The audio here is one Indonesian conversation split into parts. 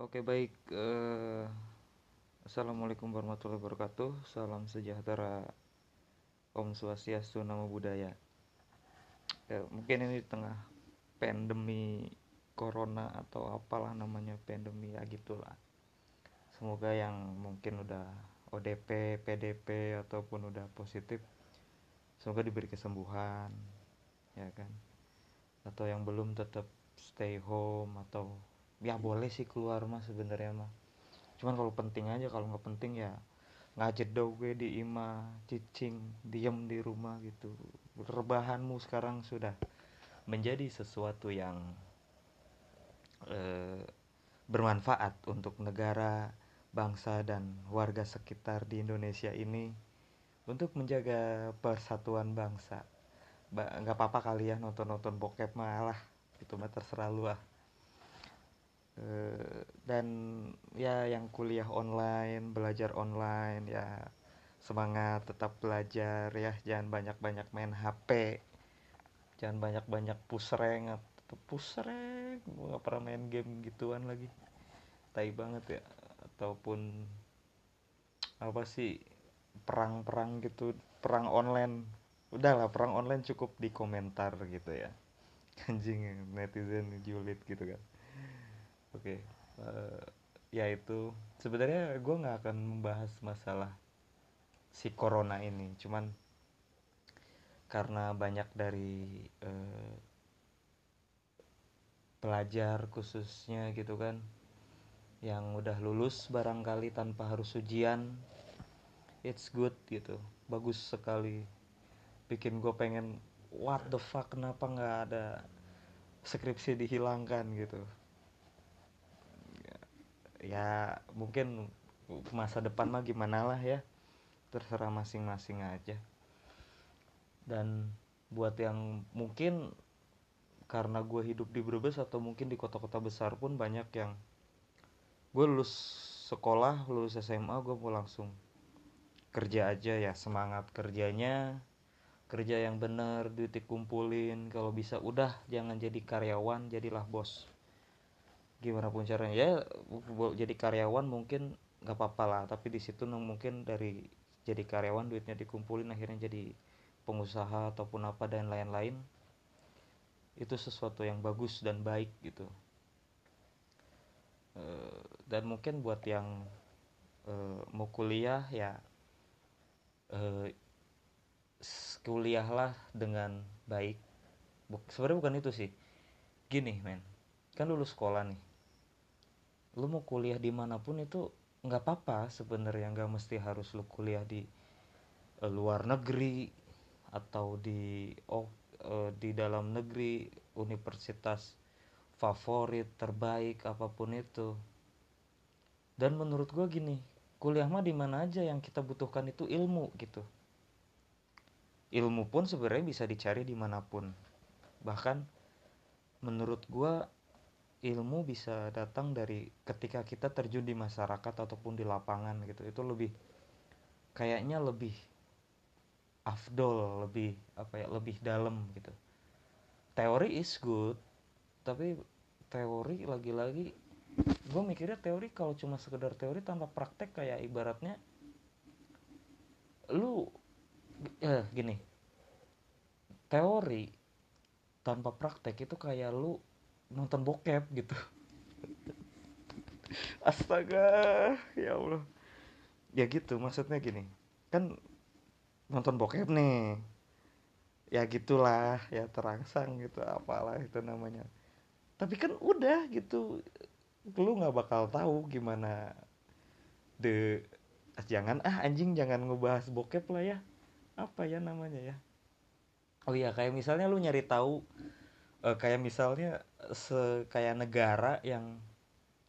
Oke baik, eh, Assalamualaikum warahmatullahi wabarakatuh. Salam sejahtera, Om Swastiastu, Namo Buddhaya. Ya, mungkin ini di tengah pandemi corona atau apalah namanya pandemi ya gitulah. Semoga yang mungkin udah ODP, PDP ataupun udah positif, semoga diberi kesembuhan, ya kan. Atau yang belum tetap stay home atau ya boleh sih keluar mah sebenarnya mah. Cuman kalau penting aja kalau nggak penting ya ngajet dong gue di ima cicing diem di rumah gitu. Rebahanmu sekarang sudah menjadi sesuatu yang eh, bermanfaat untuk negara bangsa dan warga sekitar di Indonesia ini untuk menjaga persatuan bangsa. Nggak apa-apa kali ya nonton-nonton bokep malah itu mah terserah lu ah dan ya yang kuliah online belajar online ya semangat tetap belajar ya. Jangan banyak-banyak main HP jangan banyak-banyak push rank atau push rank gue gak pernah main game gituan lagi. Tai banget ya. Ataupun apa sih perang-perang gitu perang online. Udahlah perang online cukup di komentar gitu ya. Anjing netizen julid gitu kan oke okay. uh, eh, ya itu. Sebenarnya gue nggak akan membahas masalah si corona ini. Cuman karena banyak dari uh, pelajar khususnya gitu kan yang udah lulus barangkali tanpa harus ujian it's good gitu. Bagus sekali. Bikin gue pengen what the fuck kenapa nggak ada skripsi dihilangkan? gitu ya mungkin masa depan mah gimana lah ya. Terserah masing-masing aja. Dan buat yang mungkin karena gue hidup di Brebes atau mungkin di kota-kota besar pun banyak yang gue lulus sekolah lulus SMA gue mau langsung kerja aja ya semangat kerjanya. Kerja yang bener duit dikumpulin. Kalau bisa udah jangan jadi karyawan jadilah bos gimana pun caranya. Ya jadi karyawan mungkin nggak apa-apa lah tapi di situ mungkin dari jadi karyawan duitnya dikumpulin akhirnya jadi pengusaha ataupun apa dan lain-lain itu sesuatu yang bagus dan baik gitu. Eh, dan mungkin buat yang eh, mau kuliah ya eh, kuliahlah dengan baik. Sebenarnya bukan itu sih. Gini men kan lulus sekolah nih lu mau kuliah di mana pun itu nggak apa-apa sebenarnya nggak mesti harus lu kuliah di uh, luar negeri atau di oh uh, di dalam negeri universitas favorit terbaik apa pun itu. Dan menurut gue gini kuliah mah di mana aja yang kita butuhkan itu ilmu gitu. Ilmu pun sebenarnya bisa dicari di mana pun bahkan menurut gue ilmu bisa datang dari ketika kita terjun di masyarakat ataupun di lapangan gitu. Itu lebih kayaknya lebih afdol lebih apa ya lebih dalam gitu. Teori is good tapi teori lagi-lagi gue mikirnya teori kalau cuma sekedar teori tanpa praktek kayak ibaratnya lu eh, gini teori tanpa praktek itu kayak lu nonton bokep gitu. Astaga ya allah. Ya gitu maksudnya gini. Kan nonton bokep nih. Ya gitulah ya terangsang gitu apalah itu namanya. Tapi kan udah gitu. Lu nggak bakal tahu gimana the jangan ah anjing jangan ngebahas bokep lah ya. Apa ya namanya ya? Oh iya kayak misalnya lu nyari tahu uh, kayak misalnya se kayak negara yang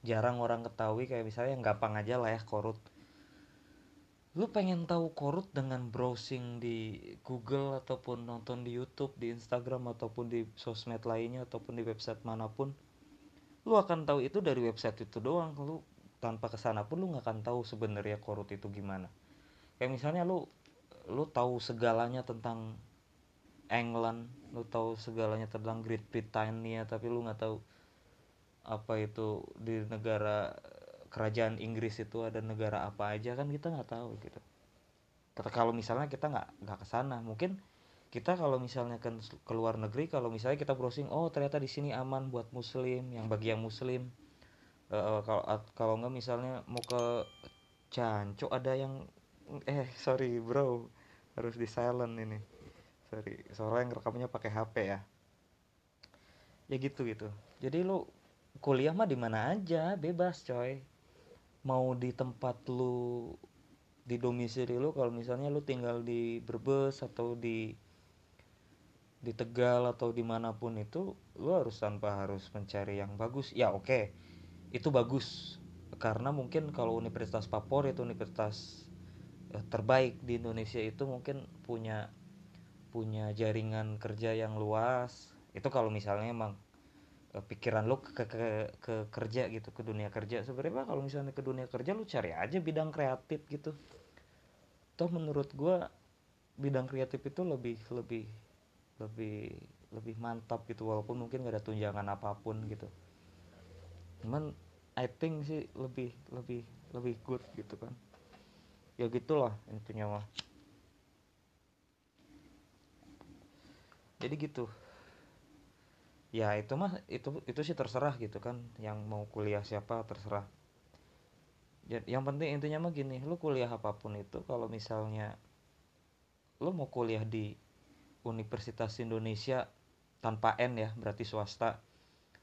jarang orang ketahui kayak misalnya yang gampang aja lah ya korut. Lu pengen tahu korut dengan browsing di Google ataupun nonton di YouTube di Instagram ataupun di sosmed lainnya ataupun di website mana pun lu akan tahu itu dari website itu doang. Lu tanpa ke sana pun lu nggak akan tahu sebenarnya korut itu gimana. Kayak misalnya lu lu tahu segalanya tentang England lu tahu segalanya tentang Great Britannia tapi lu nggak tahu apa itu di negara kerajaan Inggris itu ada negara apa aja kan kita nggak tahu gitu. Kalau misalnya kita nggak nggak ke sana mungkin kita kalau misalnya ke keluar negeri kalau misalnya kita browsing oh ternyata di sini aman buat muslim yang bagi yang muslim. Uh, kalau nggak misalnya mau ke Canco ada yang eh sorry bro harus di silent ini sorry soalnya yang rekamnya pakai HP ya. Ya gitu gitu. Jadi lu kuliah mah di mana aja bebas coy. Mau di tempat lu di domisili lu kalau misalnya lu tinggal di Brebes atau di di Tegal atau di mana pun itu lu harus tanpa harus mencari yang bagus. Ya oke. Okay. itu bagus. Karena mungkin kalau Universitas itu universitas eh, terbaik di Indonesia itu mungkin punya punya jaringan kerja yang luas itu kalau misalnya emang uh, pikiran lu ke, ke, ke kerja gitu ke dunia kerja sebenarnya kalau misalnya ke dunia kerja lu cari aja bidang kreatif gitu. Toh menurut gue bidang kreatif itu lebih lebih lebih lebih mantap gitu walaupun mungkin gak ada tunjangan apa pun gitu. Cuman I think sih lebih lebih lebih good gitu kan. Ya gitulah intinya mah jadi gitu. Ya itu mah itu itu sih terserah gitu kan. Yang mau kuliah siapa terserah. Yang penting intinya mah gini lu kuliah apa pun itu kalau misalnya lu mau kuliah di Universitas Indonesia tanpa N ya berarti swasta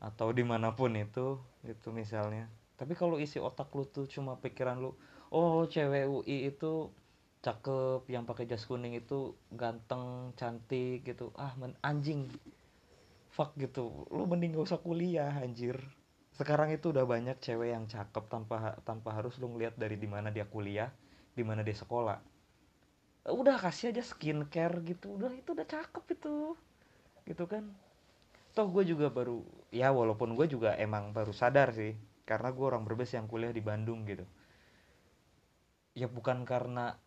atau di mana pun itu gitu misalnya. Tapi kalau isi otak lu tuh cuma pikiran lu oh cewek UI itu cakep yang pakai jas kuning itu ganteng cantik gitu. Ah men anjing. Fuck gitu. Lu mending gak usah kuliah anjir. Sekarang itu udah banyak cewek yang cakep tanpa tanpa harus lu ngeliat dari di mana dia kuliah di mana dia sekolah. Udah kasih aja skincare gitu. Udah itu udah cakep itu. Gitu kan? Toh gue juga baru ya walaupun gue juga emang baru sadar sih karena gue orang berbes yang kuliah di Bandung gitu. Ya bukan karena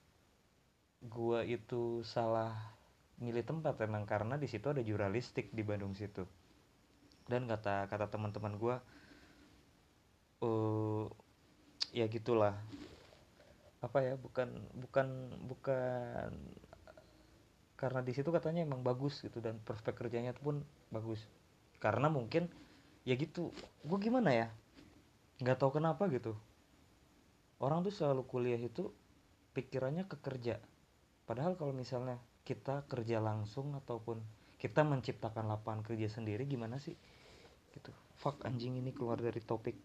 gue itu salah milih tempat emang karena di situ ada jurnalistik di Bandung situ. Dan kata kata teman-teman gue uh, ya gitulah. Apa ya bukan bukan bukan karena di situ katanya emang bagus gitu dan prospek kerjanya pun bagus. Karena mungkin ya gitu gue gimana ya nggak tahu kenapa gitu. Orang tuh selalu kuliah itu pikirannya ke kerja padahal kalau misalnya kita kerja langsung ataupun kita menciptakan lapangan kerja sendiri gimana sih? Gitu. Fuck anjing ini keluar dari topik.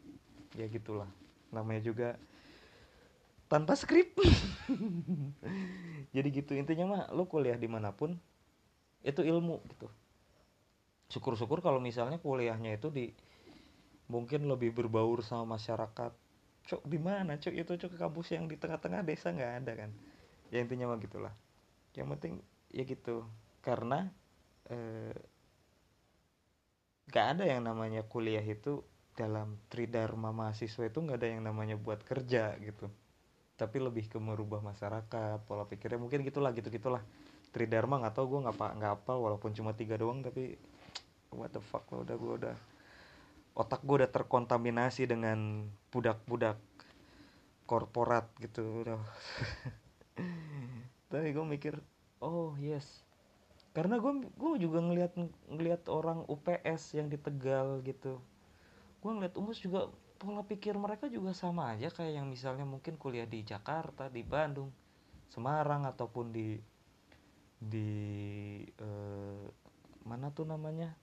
Ya gitulah. Namanya juga tanpa skrip. Jadi gitu. Intinya mah lo kuliah di mana pun itu ilmu gitu. Syukur-syukur kalau misalnya kuliahnya itu di mungkin lebih berbaur sama masyarakat. Cok di mana cok itu cok kampus yang di tengah-tengah desa nggak ada kan ya intinya mah gitulah. Yang penting ya gitu. Karena eh, gak ada yang namanya kuliah itu dalam tridharma mahasiswa itu nggak ada yang namanya buat kerja gitu. Tapi lebih ke merubah masyarakat pola pikirnya. Mungkin gitulah gitu gitulah. Tridharma nggak tau gue nggak nggak apa walaupun cuma tiga doang tapi what the fuck lo udah gue udah otak gue udah terkontaminasi dengan budak-budak korporat gitu udah tapi gue mikir oh yes. Karena gue gue juga ngelihat ngelihat orang UPS yang di Tegal gitu. Gue ngeliat umus juga pola pikir mereka juga sama aja kayak yang misalnya mungkin kuliah di Jakarta di Bandung Semarang ataupun di di eh, mana tuh namanya?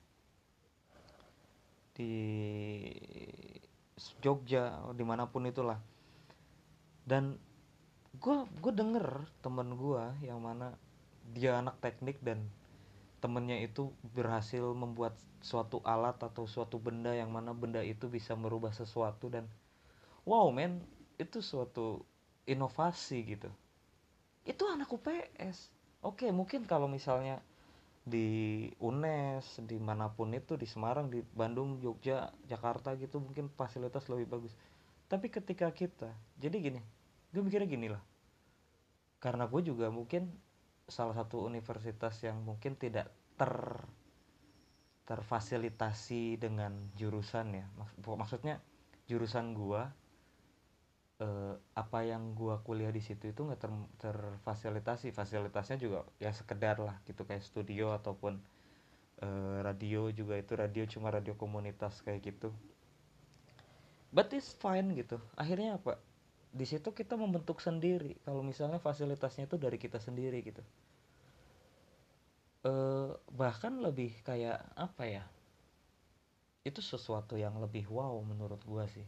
Di Jogja di mana pun itulah. Dan gue gue denger temen gue yang mana dia anak teknik dan temennya itu berhasil membuat suatu alat atau suatu benda yang mana benda itu bisa merubah sesuatu dan wow men itu suatu inovasi gitu. Itu anak UPS oke mungkin kalau misalnya di UNES di mana pun itu di Semarang di Bandung Jogja Jakarta gitu mungkin fasilitas lebih bagus. Tapi ketika kita jadi gini gue mikirnya gini lah. Karena gue juga mungkin salah satu universitas yang mungkin tidak ter terfasilitasi dengan jurusan ya. Maksudnya jurusan gua eh, apa yang gua kuliah di situ itu nggak ter, terfasilitasi. Fasilitasnya juga ya sekedar lah gitu kayak studio ataupun eh, radio juga itu. Radio cuma radio komunitas kayak gitu. But it's fine gitu. Akhirnya apa di situ kita membentuk sendiri. Kalau misalnya fasilitasnya itu dari kita sendiri gitu. Eh, bahkan lebih kayak apa ya? Itu sesuatu yang lebih wow menurut gua sih.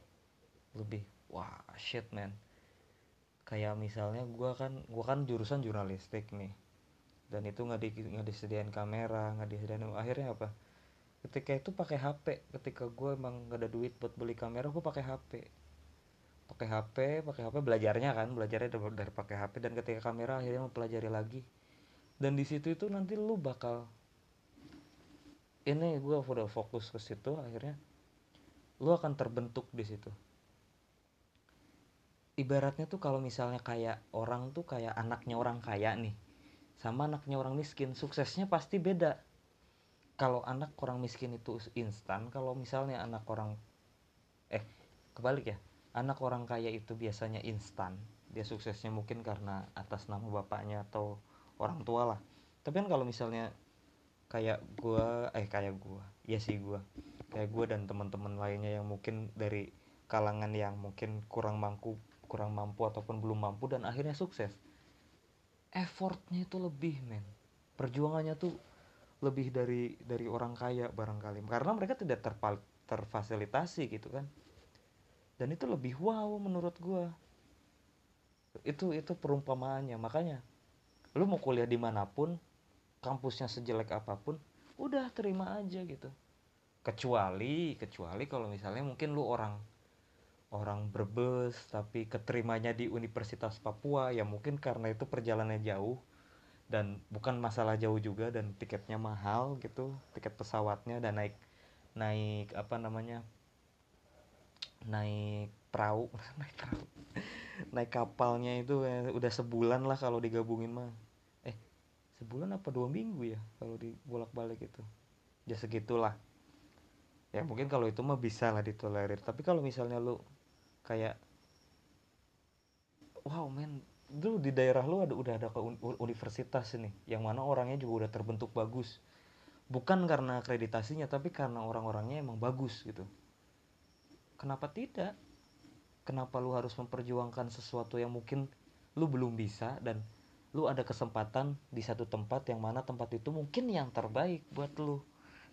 Lebih wah shit man. Kayak misalnya gua kan gua kan jurusan jurnalistik nih. Dan itu nggak di nggak disediain kamera nggak disediain akhirnya apa? Ketika itu pakai HP ketika gue emang gak ada duit buat beli kamera gue pakai HP pakai HP pakai HP belajarnya kan belajarnya dari, dari pakai HP dan ketika kamera akhirnya mempelajari lagi. Dan di situ itu nanti lu bakal ini gue udah fokus ke situ akhirnya lu akan terbentuk di situ. Ibaratnya tuh kalau misalnya kayak orang tuh kayak anaknya orang kaya nih sama anaknya orang miskin suksesnya pasti beda. Kalau anak orang miskin itu instan kalau misalnya anak orang eh kebalik ya anak orang kaya itu biasanya instan. Dia suksesnya mungkin karena atas nama bapaknya atau orang tua lah. Tapi kan kalau misalnya kayak gua eh kayak gua. Ya sih gua. Kayak gua dan teman-teman lainnya yang mungkin dari kalangan yang mungkin kurang mampu kurang mampu ataupun belum mampu dan akhirnya sukses. Effortnya itu lebih men. Perjuangannya tuh lebih dari dari orang kaya barangkali. Karena mereka tidak terfasilitasi gitu kan dan itu lebih wow menurut gue itu itu perumpamaannya. Makanya lu mau kuliah di mana pun kampusnya sejelek apa pun udah terima aja gitu. Kecuali kecuali kalau misalnya mungkin lu orang orang berbes tapi keterimanya di Universitas Papua ya mungkin karena itu perjalanannya jauh dan bukan masalah jauh juga dan tiketnya mahal gitu tiket pesawatnya dan naik naik apa namanya naik perahu naik perahu. Naik kapalnya itu ya, udah sebulan lah kalau digabungin mah. Eh sebulan apa dua minggu ya kalau dibolak balik itu? Ya segitulah. Ya mungkin kalau itu mah bisa lah ditolerir. Tapi kalau misalnya lu kayak wow men dulu di daerah lu ada udah ada ke universitas nih yang mana orangnya juga udah terbentuk bagus. Bukan karena akreditasinya tapi karena orang-orangnya emang bagus gitu kenapa tidak? Kenapa lu harus memperjuangkan sesuatu yang mungkin lu belum bisa dan lu ada kesempatan di satu tempat yang mana tempat itu mungkin yang terbaik buat lu?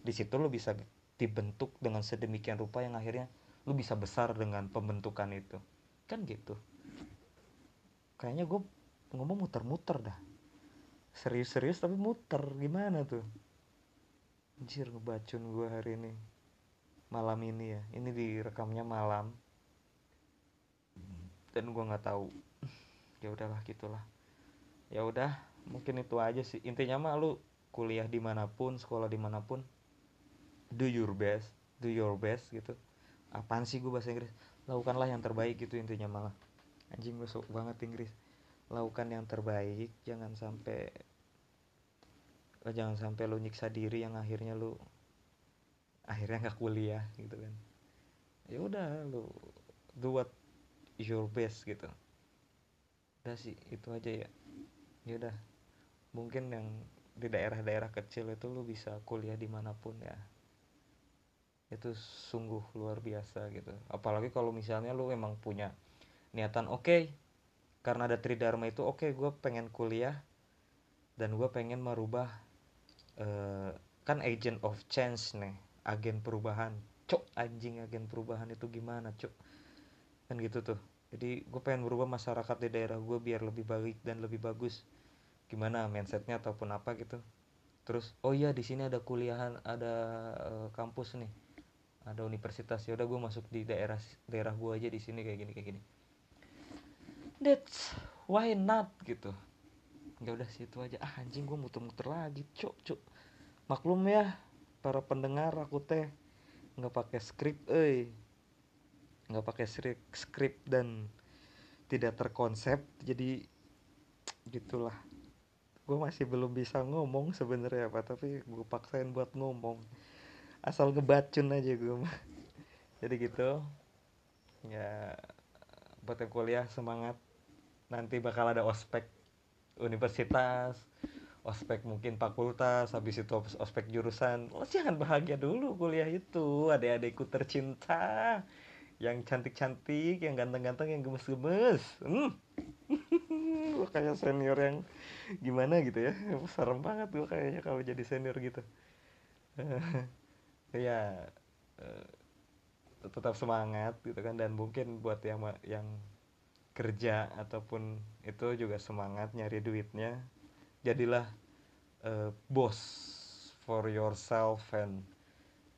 Di situ lu bisa dibentuk dengan sedemikian rupa yang akhirnya lu bisa besar dengan pembentukan itu. Kan gitu. Kayaknya gue ngomong muter-muter dah. Serius-serius tapi muter. Gimana tuh? Anjir ngebacun gue hari ini malam ini ya. Ini direkamnya malam. Dan gue nggak tahu. Ya udahlah gitulah. Ya udah mungkin itu aja sih. Intinya mah lu kuliah di mana pun sekolah di mana pun do your best do your best gitu. Apaan sih gue bahasa Inggris? Lakukanlah yang terbaik gitu intinya malah anjing gue sok banget Inggris. Lakukan yang terbaik jangan sampai jangan sampai lu nyiksa diri yang akhirnya lu akhirnya nggak kuliah gitu kan. Ya udah lu do what your best gitu. Udah sih itu aja ya. Ya udah. Mungkin yang di daerah-daerah kecil itu lu bisa kuliah di mana pun ya. Itu sungguh luar biasa gitu. Apalagi kalau misalnya lu emang punya niatan oke okay, karena ada tridharma itu oke okay, gue pengen kuliah dan gue pengen merubah uh, kan agent of change nih agen perubahan. Cok anjing agen perubahan itu gimana cok kan gitu tuh. Jadi gue pengen merubah masyarakat di daerah gue biar lebih baik dan lebih bagus. Gimana mindsetnya ataupun apa gitu. Terus oh iya di sini ada kuliahan ada uh, kampus nih. Ada universitas. Ya udah gue masuk di daerah daerah gue aja di sini kayak gini kayak gini. That's why not gitu. Ya udah situ aja. Ah anjing gue muter-muter lagi cuk cuk. Maklum ya para pendengar aku teh nggak pakai skrip eh nggak pakai skrip dan tidak terkonsep jadi gitulah. Gue masih belum bisa ngomong sebenarnya apa tapi gue paksain buat ngomong. Asal ngebacun aja gue jadi gitu. Ya buat yang kuliah semangat. Nanti bakal ada ospek universitas ospek mungkin fakultas habis itu ospek jurusan. Lo jangan bahagia dulu kuliah itu. Adik-adikku tercinta yang cantik-cantik yang ganteng-ganteng yang gemes-gemes. Hmm. gue kayak senior yang gimana gitu ya. Serem banget gue kayaknya kalau jadi senior gitu. Ya eh, tetap semangat gitu kan. Dan mungkin buat yang yang kerja ataupun itu juga semangat nyari duitnya jadilah uh, boss for yourself and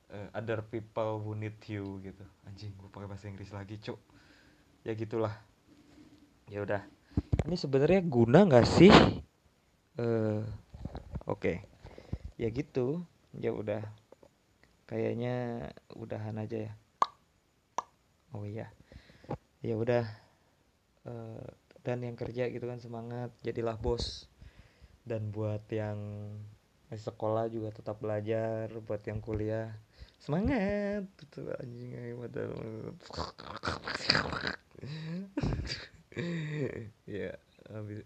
uh, other people who need you gitu. Anjing gue pakai bahasa Inggris lagi cuk. Ya gitulah. Ya udah. Ini sebenarnya guna nggak sih? Uh, oke. Okay. ya gitu. Ya udah. Kayaknya udahan aja ya. Oh iya. Ya udah. Uh, dan yang kerja gitu kan semangat. Jadilah bos dan buat yang masih sekolah juga tetap belajar buat yang kuliah semangat! Itu anjing modal ya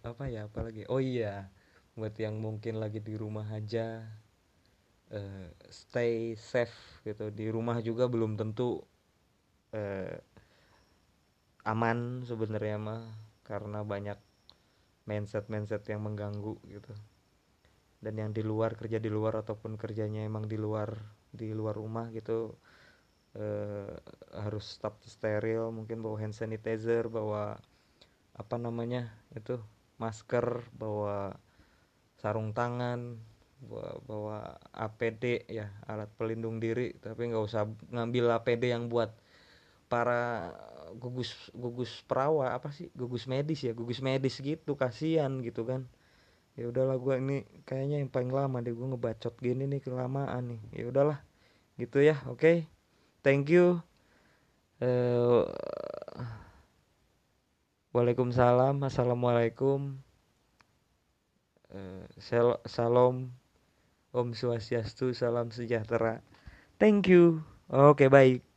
apa ya apa lagi? Oh iya buat yang mungkin lagi di rumah aja uh, stay safe gitu. Di rumah juga belum tentu uh, aman sebenarnya mah karena banyak mindset mindset yang mengganggu gitu. Dan yang di luar kerja di luar ataupun kerjanya emang di luar di luar rumah gitu uh, harus stop steril mungkin bawa hand sanitizer bawa apa namanya itu masker bawa sarung tangan bawa, bawa APD ya alat pelindung diri. Tapi nggak usah ngambil APD yang buat para gugus gugus perawa apa sih? Gugus medis ya gugus medis gitu kasihan gitu kan. Ya udahlah gue ini kayaknya yang paling lama deh gue ngebacot gini nih kelamaan nih. Ya udahlah gitu ya oke? Okay? thank you. Uh, Waalaikumsalam Assalamualaikum. Uh, Salam Om Swastiastu Salam sejahtera. Thank you. Oke okay, baik